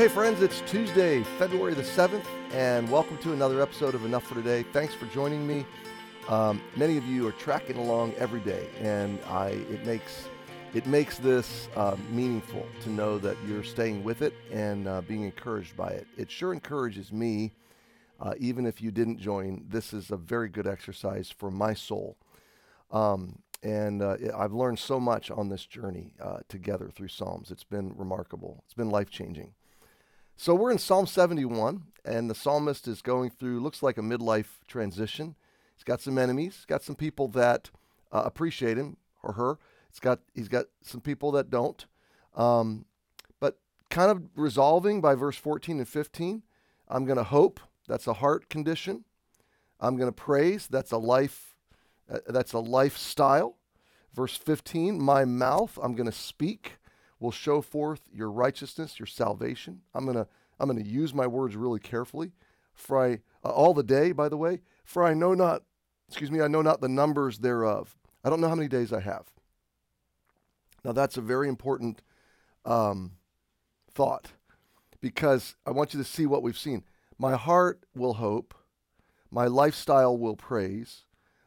Hey, friends, it's Tuesday, February the 7th, and welcome to another episode of Enough for Today. Thanks for joining me. Um, many of you are tracking along every day, and I, it makes it makes this uh, meaningful to know that you're staying with it and uh, being encouraged by it. It sure encourages me, uh, even if you didn't join. This is a very good exercise for my soul. Um, and uh, I've learned so much on this journey uh, together through Psalms. It's been remarkable, it's been life changing. So we're in Psalm 71, and the psalmist is going through, looks like a midlife transition. He's got some enemies, he's got some people that uh, appreciate him or her it's got he's got some people that don't. Um, but kind of resolving by verse 14 and 15. I'm going to hope. That's a heart condition. I'm going to praise. That's a life. Uh, that's a lifestyle. Verse 15. My mouth. I'm going to speak. Will show forth your righteousness, your salvation. I'm going to I'm going to use my words really carefully. For I uh, all the day, by the way. For I know not. Excuse me. I know not the numbers thereof. I don't know how many days I have. Now, that's a very important um, thought because I want you to see what we've seen. My heart will hope, my lifestyle will praise,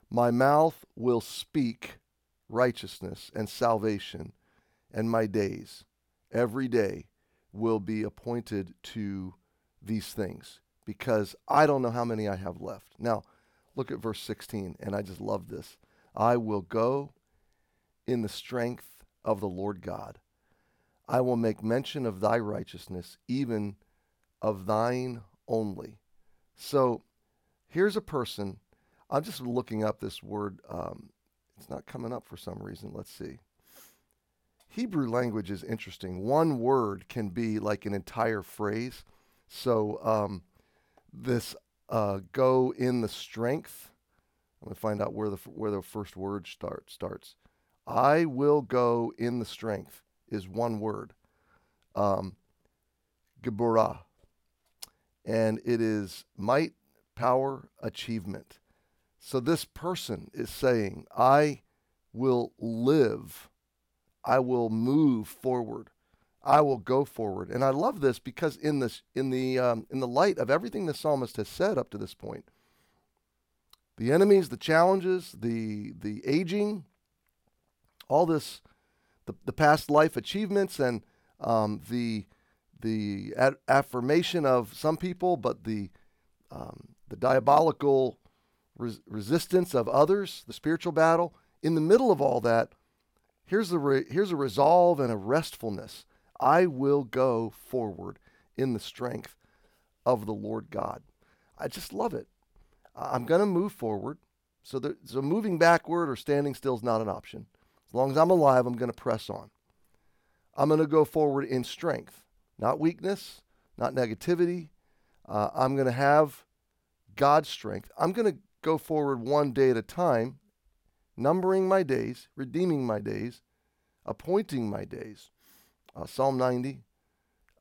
my mouth will speak righteousness and salvation, and my days, every day, will be appointed to these things because I don't know how many I have left. Now, look at verse 16, and I just love this. I will go in the strength of the Lord God. I will make mention of thy righteousness, even of thine only. So here's a person. I'm just looking up this word. Um, it's not coming up for some reason. Let's see. Hebrew language is interesting. One word can be like an entire phrase. So um, this uh, go in the strength. I'm to find out where the where the first word start starts. I will go in the strength is one word. Um, Geburah. And it is might, power, achievement. So this person is saying, I will live. I will move forward. I will go forward. And I love this because in this in the um, in the light of everything the psalmist has said up to this point, the enemies, the challenges, the the aging, all this, the, the past life achievements and um, the the ad- affirmation of some people, but the um, the diabolical res- resistance of others, the spiritual battle. In the middle of all that, here's the re- here's a resolve and a restfulness. I will go forward in the strength of the Lord God. I just love it. I'm going to move forward. So, there, so moving backward or standing still is not an option. As long as I'm alive, I'm going to press on. I'm going to go forward in strength, not weakness, not negativity. Uh, I'm going to have God's strength. I'm going to go forward one day at a time, numbering my days, redeeming my days, appointing my days. Uh, Psalm 90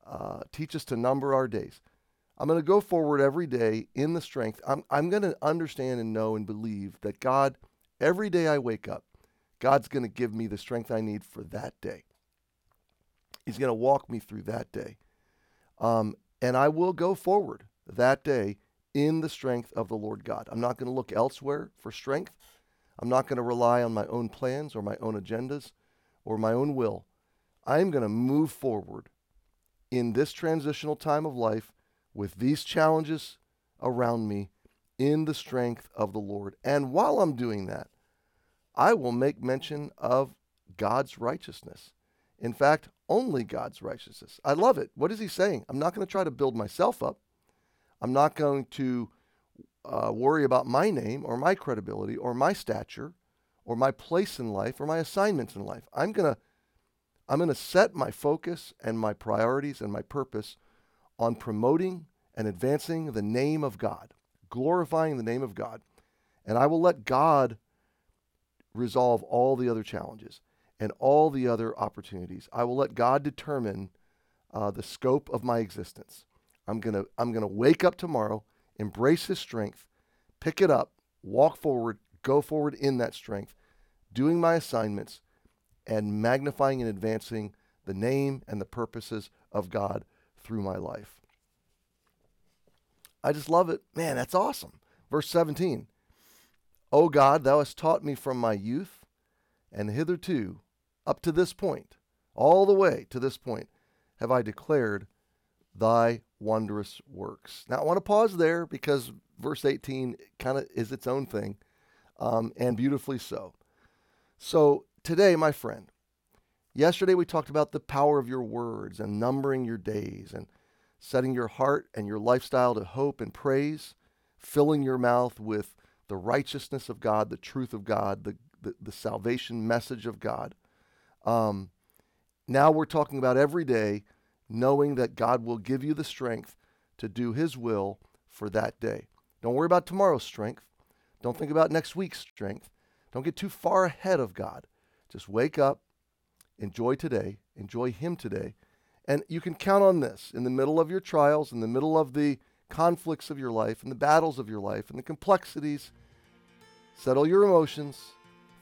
uh, teach us to number our days. I'm going to go forward every day in the strength. I'm, I'm going to understand and know and believe that God, every day I wake up, God's going to give me the strength I need for that day. He's going to walk me through that day. Um, and I will go forward that day in the strength of the Lord God. I'm not going to look elsewhere for strength. I'm not going to rely on my own plans or my own agendas or my own will. I'm going to move forward in this transitional time of life with these challenges around me in the strength of the Lord. And while I'm doing that, I will make mention of God's righteousness. In fact, only God's righteousness. I love it. What is he saying? I'm not going to try to build myself up. I'm not going to uh, worry about my name or my credibility or my stature or my place in life or my assignments in life. I'm going to I'm going to set my focus and my priorities and my purpose on promoting and advancing the name of God, glorifying the name of God. And I will let God resolve all the other challenges and all the other opportunities. I will let God determine uh, the scope of my existence. I'm gonna I'm gonna wake up tomorrow, embrace His strength, pick it up, walk forward, go forward in that strength, doing my assignments, and magnifying and advancing the name and the purposes of God through my life. I just love it. Man, that's awesome. Verse 17 O God, thou hast taught me from my youth, and hitherto, up to this point, all the way to this point, have I declared thy wondrous works. Now, I want to pause there because verse 18 kind of is its own thing, um, and beautifully so. So, today, my friend, yesterday we talked about the power of your words and numbering your days and setting your heart and your lifestyle to hope and praise, filling your mouth with the righteousness of God, the truth of God, the, the, the salvation message of God. Um, now we're talking about every day knowing that God will give you the strength to do His will for that day. Don't worry about tomorrow's strength. Don't think about next week's strength. Don't get too far ahead of God. Just wake up, enjoy today, enjoy Him today. And you can count on this in the middle of your trials, in the middle of the conflicts of your life, in the battles of your life, and the complexities. Settle your emotions,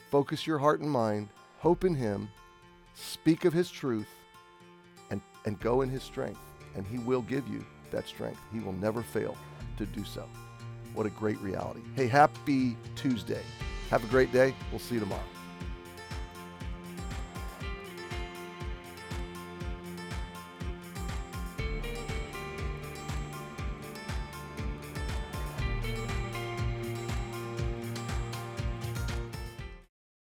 focus your heart and mind, hope in Him, speak of His truth, and go in His strength. And He will give you that strength. He will never fail to do so. What a great reality. Hey, happy Tuesday. Have a great day. We'll see you tomorrow.